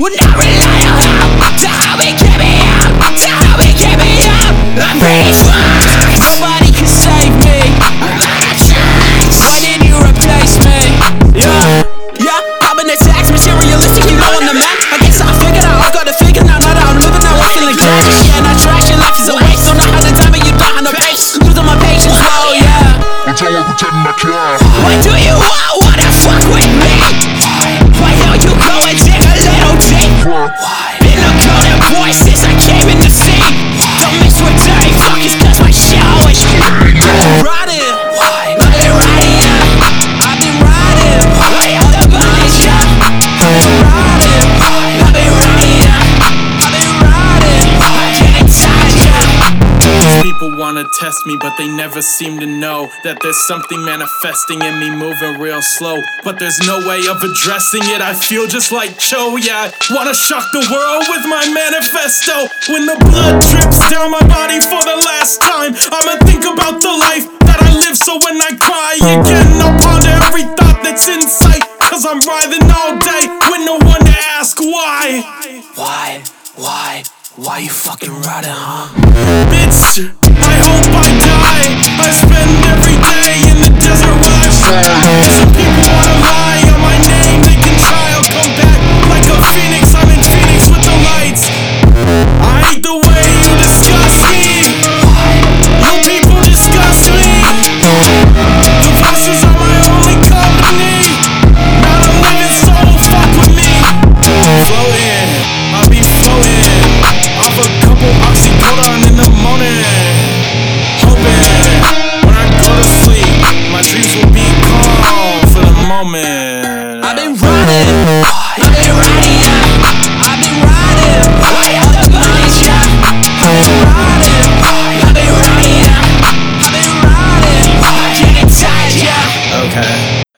will not rely on how to how we keep me up, to how we keep me up. I'm Nobody can save me. I'm out of time. Why did you replace me? Yeah, yeah. Popping the tax, materialistic, you know I'm the man. I guess I figured out, I got the figure now. Now that I'm living, now I'm feeling cash. Yeah, not trash, your life is a waste. Don't know how to time you no pace. Losing my patience, whoa, yeah. Until I I care. Why do you all wanna fuck with me? Wanna test me, but they never seem to know that there's something manifesting in me moving real slow. But there's no way of addressing it. I feel just like Cho, yeah. I wanna shock the world with my manifesto. When the blood drips down my body for the last time, I'ma think about the life that I live. So when I cry again, I'll ponder every thought that's in sight. Cause I'm writhing all day with no one to ask why. Why? Why? Why you fucking riding, huh? I spend every day in the desert while